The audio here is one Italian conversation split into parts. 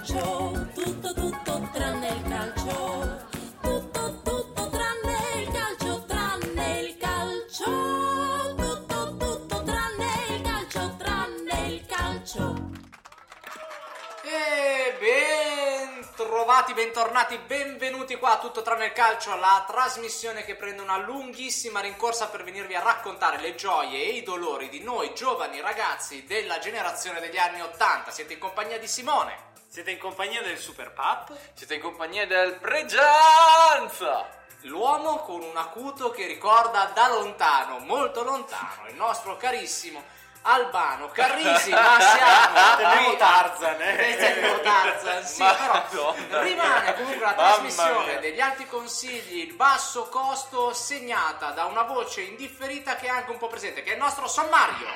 calcio, tutto tutto tranne il calcio, tutto tutto tranne il calcio, tranne il calcio, tutto tutto tranne il calcio, tranne il calcio. E ben trovati, bentornati, benvenuti qua a Tutto tranne il calcio, la trasmissione che prende una lunghissima rincorsa per venirvi a raccontare le gioie e i dolori di noi giovani ragazzi della generazione degli anni 80. Siete in compagnia di Simone. Siete in compagnia del Super Pap? Siete in compagnia del Pregianza! L'uomo con un acuto che ricorda da lontano, molto lontano, il nostro carissimo Albano Carrisi, ma siamo a- Tarzan, eh. Temevo Tarzan, sì, però rimane comunque la trasmissione degli alti consigli, il basso costo segnata da una voce indifferita che è anche un po' presente, che è il nostro sommario.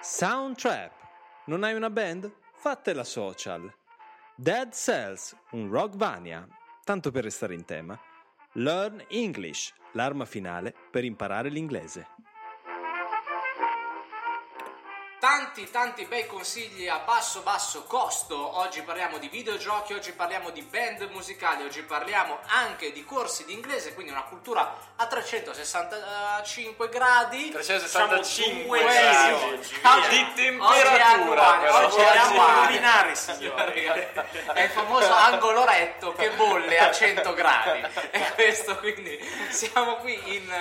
Soundtrap. Non hai una band? Fatela social. Dead Cells, un rockvania. Tanto per restare in tema. Learn English, l'arma finale per imparare l'inglese. Tanti tanti bei consigli a basso basso costo. Oggi parliamo di videogiochi, oggi parliamo di band musicali, oggi parliamo anche di corsi di inglese, quindi una cultura a 365 gradi. 365 due gradi di temperatura. oggi è annuale. signori. È il famoso angoloretto che bolle a 100 gradi. E questo quindi siamo qui in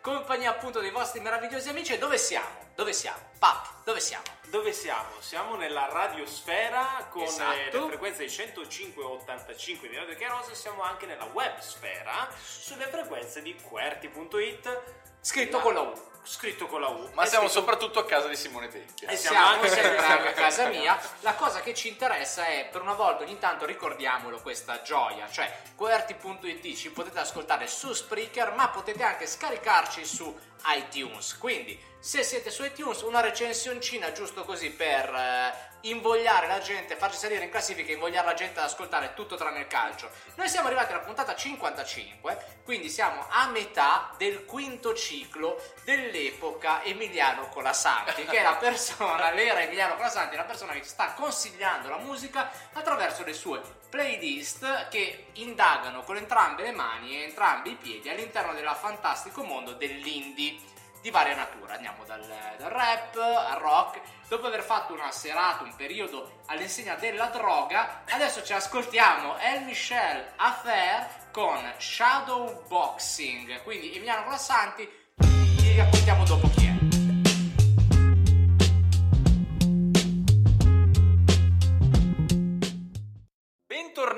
compagnia appunto dei vostri meravigliosi amici. E dove siamo? Dove siamo? Papi, dove siamo? Dove siamo? Siamo nella radiosfera con Esatto. eh, le frequenze di 105 e 85 di Radio Chiarosa e siamo anche nella websfera sulle frequenze di QWERTY.it Scritto con la U. scritto con la U. Ma E siamo scritto- soprattutto a casa di Simone Tempia. Eh, Siamo, Siamo anche- sempre anche a casa mia. La cosa che ci interessa è, per una volta ogni tanto ricordiamolo questa gioia, cioè QWERTY.it ci potete ascoltare su Spreaker, ma potete anche scaricarci su iTunes. Quindi, se siete su iTunes, una recensioncina giusto così per eh, invogliare la gente, farci salire in classifica e invogliare la gente ad ascoltare tutto tranne il calcio. Noi siamo arrivati alla puntata 55, quindi siamo a metà del quinto ciclo dell'epoca Emiliano Colasanti, che è la persona, l'era Emiliano Colasanti, la persona che ci sta consigliando la musica attraverso le sue playlist che indagano con entrambe le mani e entrambi i piedi all'interno del fantastico mondo dell'indie di varia natura. Andiamo dal, dal rap al rock. Dopo aver fatto una serata, un periodo all'insegna della droga, adesso ci ascoltiamo El Michel Affair con Shadow Boxing. Quindi Emiliano Colasanti, vi raccontiamo dopo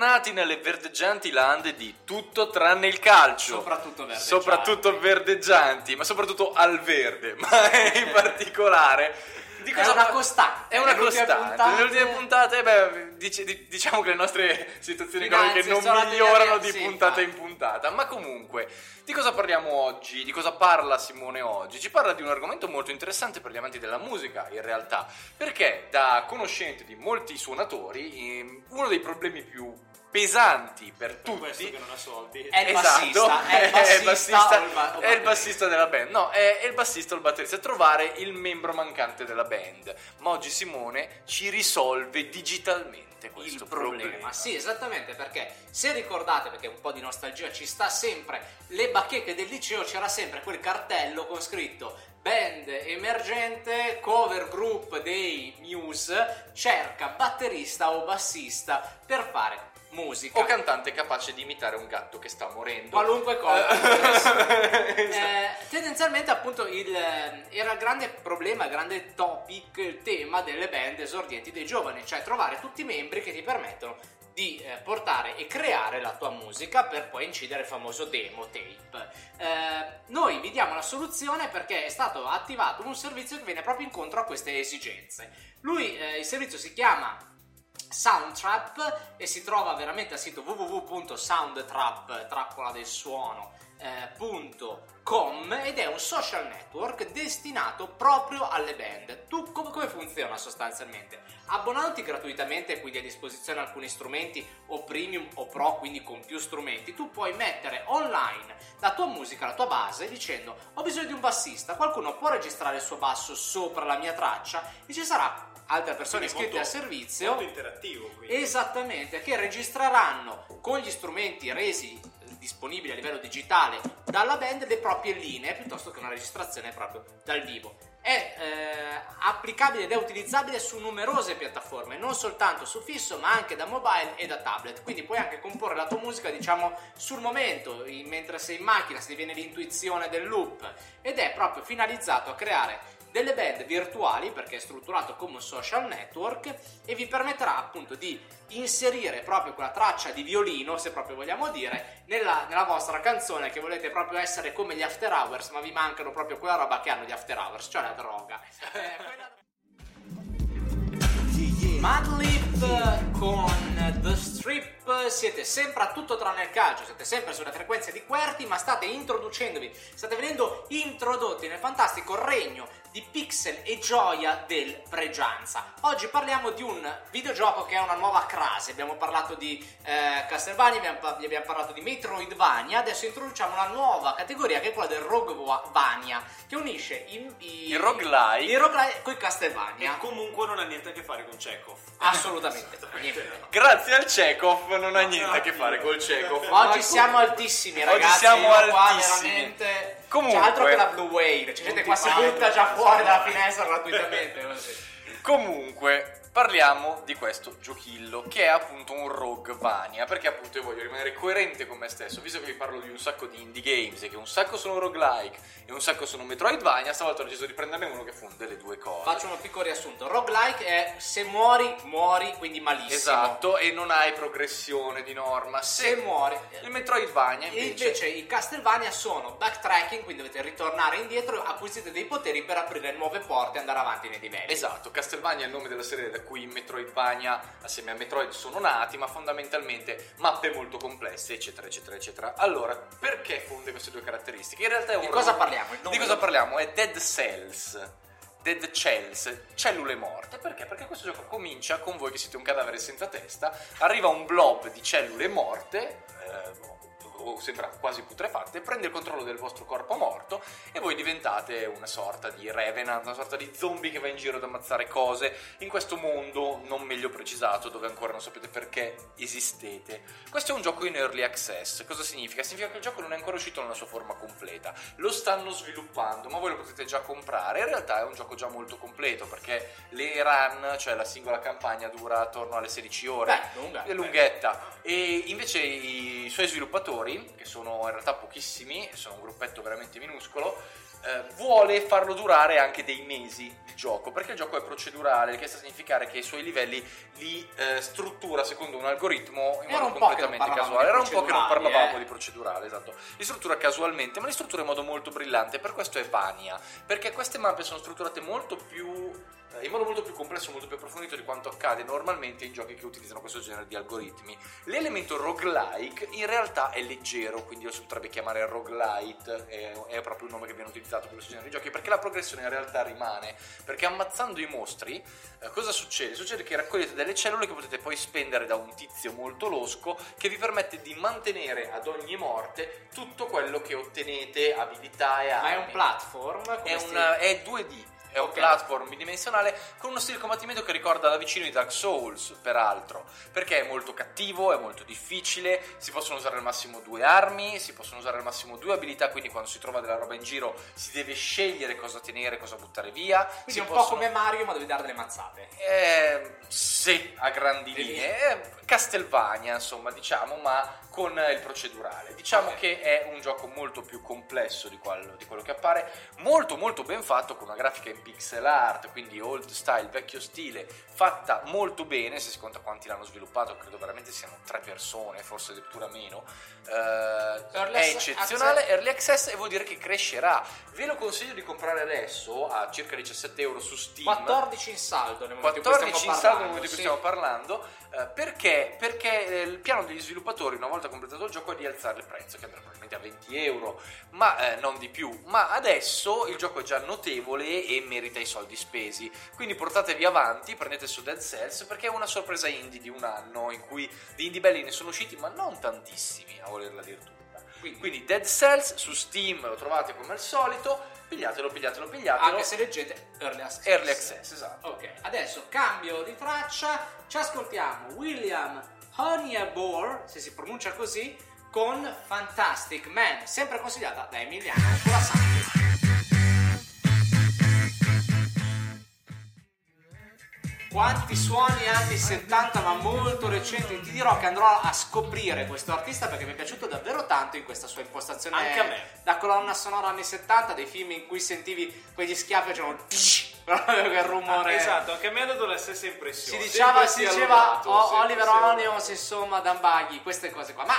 Bentornati nelle verdeggianti lande di tutto tranne il calcio. Soprattutto verdeggianti. Soprattutto verdeggianti, ma soprattutto al verde. Ma in particolare. Di È una costante. È una costante. puntate- Nelle ultime puntate, beh, dice- di- diciamo che le nostre situazioni economiche non migliorano di sì, puntata in puntata. Ma comunque, di cosa parliamo oggi? Di cosa parla Simone oggi? Ci parla di un argomento molto interessante per gli amanti della musica, in realtà. Perché, da conoscente di molti suonatori, ehm, uno dei problemi più pesanti per questo tutti che non ha soldi. È il Esatto, bassista, è il bassista, bassista- o il ba- è il bassista della band. No, è, è il bassista o il batterista. Trovare il membro mancante della band. Ma oggi Simone ci risolve digitalmente questo il problema. Sì, esattamente, perché se ricordate, perché un po' di nostalgia ci sta sempre, le bacheche del liceo c'era sempre quel cartello con scritto band emergente, cover group dei Muse, cerca batterista o bassista per fare musica. O cantante capace di imitare un gatto che sta morendo. Qualunque cosa. Esatto. Eh, tendenzialmente appunto il, eh, era il grande problema, il grande topic, il tema delle band esordienti dei giovani, cioè trovare tutti i membri che ti permettono di eh, portare e creare la tua musica per poi incidere il famoso demo tape. Eh, noi vi diamo la soluzione perché è stato attivato un servizio che viene proprio incontro a queste esigenze. Lui, eh, il servizio si chiama Soundtrap e si trova veramente al sito www.soundtrap trappola del suono eh, ed è un social network destinato proprio alle band. Tu come, come funziona sostanzialmente? Abbonandoti gratuitamente, quindi a disposizione alcuni strumenti o premium o pro, quindi con più strumenti, tu puoi mettere online la tua musica, la tua base dicendo ho bisogno di un bassista, qualcuno può registrare il suo basso sopra la mia traccia e ci sarà altre persone Quindi iscritte molto- al servizio. Molto interattivo, quindi. Esattamente, che registreranno con gli strumenti resi eh, disponibili a livello digitale dalla band le proprie linee piuttosto che una registrazione proprio dal vivo. È eh, applicabile ed è utilizzabile su numerose piattaforme, non soltanto su fisso, ma anche da mobile e da tablet. Quindi puoi anche comporre la tua musica, diciamo, sul momento, mentre sei in macchina, se ti viene l'intuizione del loop. Ed è proprio finalizzato a creare delle band virtuali perché è strutturato come un social network e vi permetterà appunto di inserire proprio quella traccia di violino, se proprio vogliamo dire, nella, nella vostra canzone che volete proprio essere come gli after hours, ma vi mancano proprio quella roba che hanno gli after hours, cioè la droga. Eh, quella- Madlib con The Strip siete sempre a tutto tranne il calcio, siete sempre sulle frequenze di Querti, ma state introducendovi, state venendo introdotti nel fantastico regno di pixel e gioia del Pregianza. Oggi parliamo di un videogioco che è una nuova crase, abbiamo parlato di eh, Castlevania, abbiamo, abbiamo parlato di Metroidvania, adesso introduciamo una nuova categoria che è quella del Roguevania, che unisce i, i, Il roguelike. il roguelike con i Castlevania. E comunque non ha niente a che fare con Chekhov. Assolutamente, niente. Grazie al Chekhov non ha niente a che fare col Chekhov. Oggi siamo altissimi, Oggi ragazzi. siamo io qua altissimi. veramente. Comunque- C'è altro che la Blue Whale. C'è gente qua si butta già fuori dalla finestra gratuitamente. Comunque, parliamo di questo giochillo che è appunto un Roguevania. Perché appunto io voglio rimanere coerente con me stesso, visto che vi parlo di un sacco di indie games e che un sacco sono roguelike e un sacco sono Metroidvania, stavolta ho deciso di prenderne uno che fonde le due cose. Faccio un piccolo riassunto. Roguelike è se muori, muori, quindi malissimo. Esatto, e non hai progressione di norma. Se Se muori. il Metroidvania invece, invece i Castlevania sono backtracking, quindi dovete ritornare indietro, acquisite dei poteri per aprire nuove porte e andare avanti nei livelli. Esatto, Castlevania è il nome della serie da cui Metroidvania, assieme a Metroid, sono nati, ma fondamentalmente mappe molto complesse, eccetera, eccetera, eccetera. Allora, perché fonde queste due caratteristiche? In realtà è un Di cosa parliamo? Di cosa parliamo? È Dead Cells. Dead Cells, cellule morte. Perché? Perché questo gioco comincia con voi che siete un cadavere senza testa, arriva un blob di cellule morte, eh, o sembra quasi putrefatte, prende il controllo del vostro corpo morto e voi diventate una sorta di revenant, una sorta di zombie che va in giro ad ammazzare cose in questo mondo non meglio precisato dove ancora non sapete perché esistete. Questo è un gioco in early access. Cosa significa? Significa che il gioco non è ancora uscito nella sua forma completa. Lo stanno sviluppando, ma voi lo potete già comprare. In realtà è un gioco già molto completo perché le run, cioè la singola campagna dura attorno alle 16 ore. Beh, lunga. È lunghetta. E invece i suoi sviluppatori, che sono in realtà pochissimi, sono un gruppetto veramente minuscolo, eh, vuole farlo durare anche dei mesi il gioco, perché il gioco è procedurale, che sta a significare che i suoi livelli li eh, struttura secondo un algoritmo in Era modo completamente casuale. Era un po' che non parlavamo eh. di procedurale, esatto. Li struttura casualmente, ma li struttura in modo molto brillante, per questo è Vania, perché queste mappe sono strutturate molto più in modo molto più complesso, molto più approfondito di quanto accade normalmente in giochi che utilizzano questo genere di algoritmi. L'elemento roguelike in realtà è leggero, quindi lo si potrebbe chiamare roguelite, è, è proprio il nome che viene utilizzato per questo genere di giochi, perché la progressione in realtà rimane, perché ammazzando i mostri, eh, cosa succede? Succede che raccogliete delle cellule che potete poi spendere da un tizio molto losco che vi permette di mantenere ad ogni morte tutto quello che ottenete, abilità e armi. Ma è un platform? È, un, è 2D, è un Ok. platform bidimensionale con uno stile di combattimento che ricorda da vicino i Dark Souls, peraltro, perché è molto cattivo, è molto difficile, si possono usare al massimo due armi, si possono usare al massimo due abilità, quindi quando si trova della roba in giro si deve scegliere cosa tenere, cosa buttare via. Quindi si è un po' possono- come Mario, ma devi dare delle mazzate. eh, sì, a grandi linee. È Castelvania, insomma, diciamo, ma con il procedurale. Diciamo Ok. che è un gioco molto più complesso di quello, di quello che appare, molto molto ben fatto, con una grafica in pixel art, quindi old style, vecchio stile, fatta molto bene, se si conta quanti l'hanno sviluppato, credo veramente siano tre persone, forse addirittura meno. Eh, è access- eccezionale, early access e vuol dire che crescerà. Ve lo consiglio di comprare adesso a circa 17 euro su Steam. 14 in saldo nel momento in cui 14 stiamo in saldo nel momento in cui stiamo parlando eh, perché, perché eh, il piano degli sviluppatori una volta completato il gioco è di alzare il prezzo che andrà probabilmente a 20 euro ma eh, non di più ma adesso il gioco è già notevole e merita i soldi spesi quindi portatevi avanti prendete su Dead Cells perché è una sorpresa indie di un anno in cui di indie belli ne sono usciti ma non tantissimi a volerla dire tutta Quindi- Quindi Dead Cells su Steam lo trovate come al solito, pigliatelo, pigliatelo, pigliatelo. Anche se leggete Early Access. Early Access, esatto. Ok, adesso cambio di traccia, ci ascoltiamo William Honeybore, se si pronuncia così, con Fantastic Man, sempre consigliata da Emiliano Colasanti. Quanti suoni anni 70 ma molto recenti, ti dirò che andrò a scoprire questo artista perché mi è piaciuto davvero tanto in questa sua impostazione Anche a me. da colonna sonora anni 70, dei film in cui sentivi quegli schiaffi facevano proprio quel rumore. Esatto, anche a me ha dato la stessa Si impressione. diceva, Sempre si diceva lodato, o- sempre Oliver. Onions, insomma, Dan Baghi, queste cose qua. Ma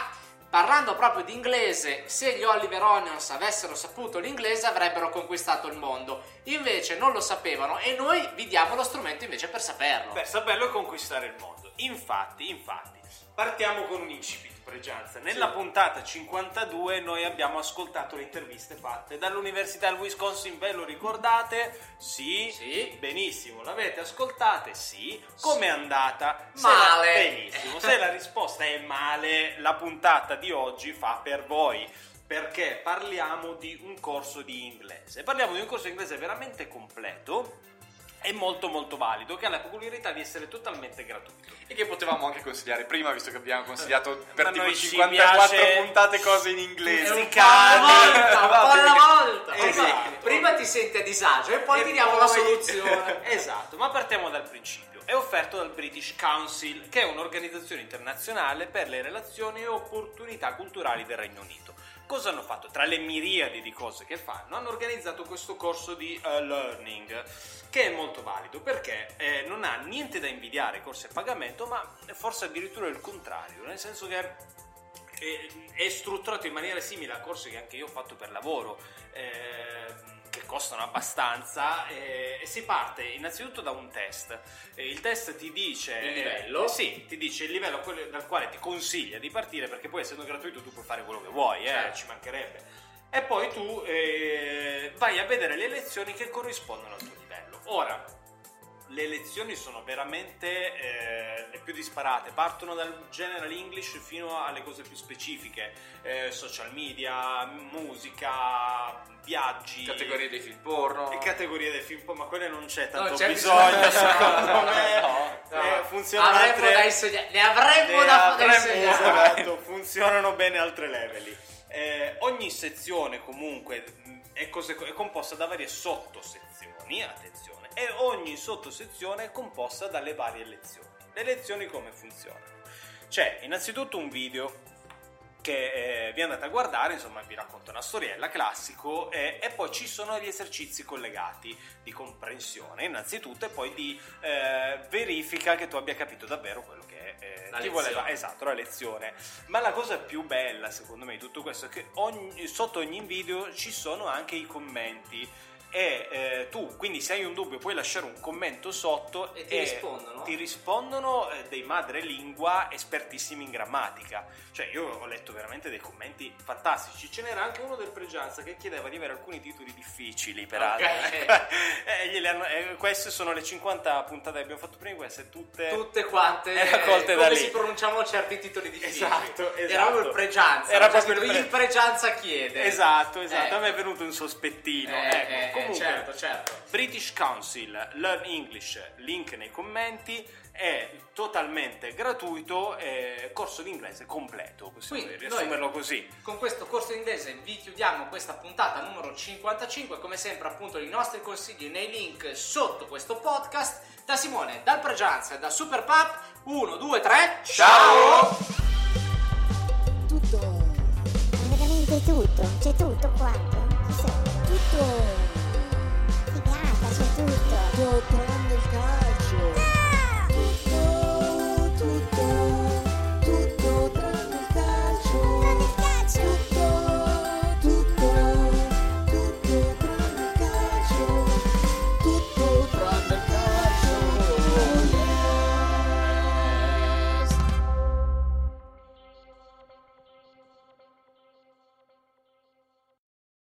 parlando proprio di inglese, se gli Oliver Onions avessero saputo l'inglese avrebbero conquistato il mondo. Invece non lo sapevano e noi vi diamo lo strumento invece per saperlo. Per saperlo e conquistare il mondo. Infatti, infatti, partiamo con un incipit pregianza. Nella puntata 52 noi abbiamo ascoltato le interviste fatte dall'Università del Wisconsin, ve lo ricordate? Sì. Sì. Benissimo, l'avete ascoltate? Sì. Com'è andata? Se Male. La, benissimo. Se la risposta è male, la puntata di oggi fa per voi. Perché parliamo di un corso di inglese. Parliamo di un corso di inglese veramente completo e molto molto valido che ha la peculiarità di essere totalmente gratuito. E che potevamo anche consigliare prima, visto che abbiamo consigliato per Ma tipo noi ci 54 piace- puntate cose in inglese. Tutti un po' cani. alla volta, un po' alla Vabbè, volta. Esatto. Prima- Prima ti senti a disagio e poi E ti diamo poi- la soluzione. esatto, ma partiamo dal principio. È offerto dal British Council, che è un'organizzazione internazionale per le relazioni e opportunità culturali del Regno Unito. Cosa hanno fatto? Tra le miriadi di cose che fanno, hanno organizzato questo corso di eh, learning, che è molto valido perché eh, non ha niente da invidiare ai corsi a pagamento, ma forse addirittura il contrario, nel senso che è, è strutturato in maniera simile a corsi che anche io ho fatto per lavoro, eh, che costano abbastanza, eh, e si parte innanzitutto da un test. Eh, il test ti dice Il livello? eh, sì, ti dice il livello dal quale ti consiglia di partire, perché poi essendo gratuito tu puoi fare quello che vuoi, eh, Certo. ci mancherebbe. E poi tu eh, vai a vedere le lezioni che corrispondono al tuo livello. Ora, le lezioni sono veramente eh, le più disparate, partono dal general English fino alle cose più specifiche, eh, social media, musica, viaggi, Categorie dei film porno. e categorie del film, ma quelle non c'è tanto Non c'è bisogno, bisogno. secondo me. No, Eh, funzionano avremmo altre- da insegnare, ne avremmo ne da, da avremmo- insegnare. esatto, funzionano bene altre leveli. Eh, ogni sezione comunque mh, è, cose- è composta da varie sottosezioni, attenzione, e ogni sottosezione è composta dalle varie lezioni. Le lezioni come funzionano? C'è innanzitutto un video che eh, vi andate a guardare, insomma vi racconta una storiella classico eh, e poi ci sono gli esercizi collegati di comprensione innanzitutto e poi di eh, verifica che tu abbia capito davvero quello che eh, ti lezione. voleva esatto la lezione ma la cosa più bella secondo me di tutto questo è che ogni- sotto ogni video ci sono anche i commenti e eh, tu quindi se hai un dubbio puoi lasciare un commento sotto E ti rispondono? ti rispondono eh, dei madrelingua espertissimi in grammatica cioè io ho letto veramente dei commenti fantastici ce n'era anche uno del Pregianza che chiedeva di avere alcuni titoli difficili peraltro Ok. Glieli hanno- eh, queste sono le 50 puntate che abbiamo fatto prima queste tutte Tutte quante Eh, raccolte eh, da come lì. si pronunciamo certi titoli difficili. Esatto, Era esatto. proprio il pregianza. Era proprio il scritto, pre- il pregianza chiede. Esatto, esatto, a me è venuto un sospettino. Ecco, comunque, certo, certo. British Council, Learn English, link nei commenti, è totalmente gratuito, è corso di inglese completo, possiamo Quindi, riassumerlo noi- così. Con questo corso inglese vi chiudiamo questa puntata numero 55. Come sempre, appunto, i nostri consigli nei link sotto questo podcast. Da Simone, dal Pregianza e da Super Pap. 1, 2, 3. Ciao! tutto, veramente tutto, c'è tutto quanto, tutto.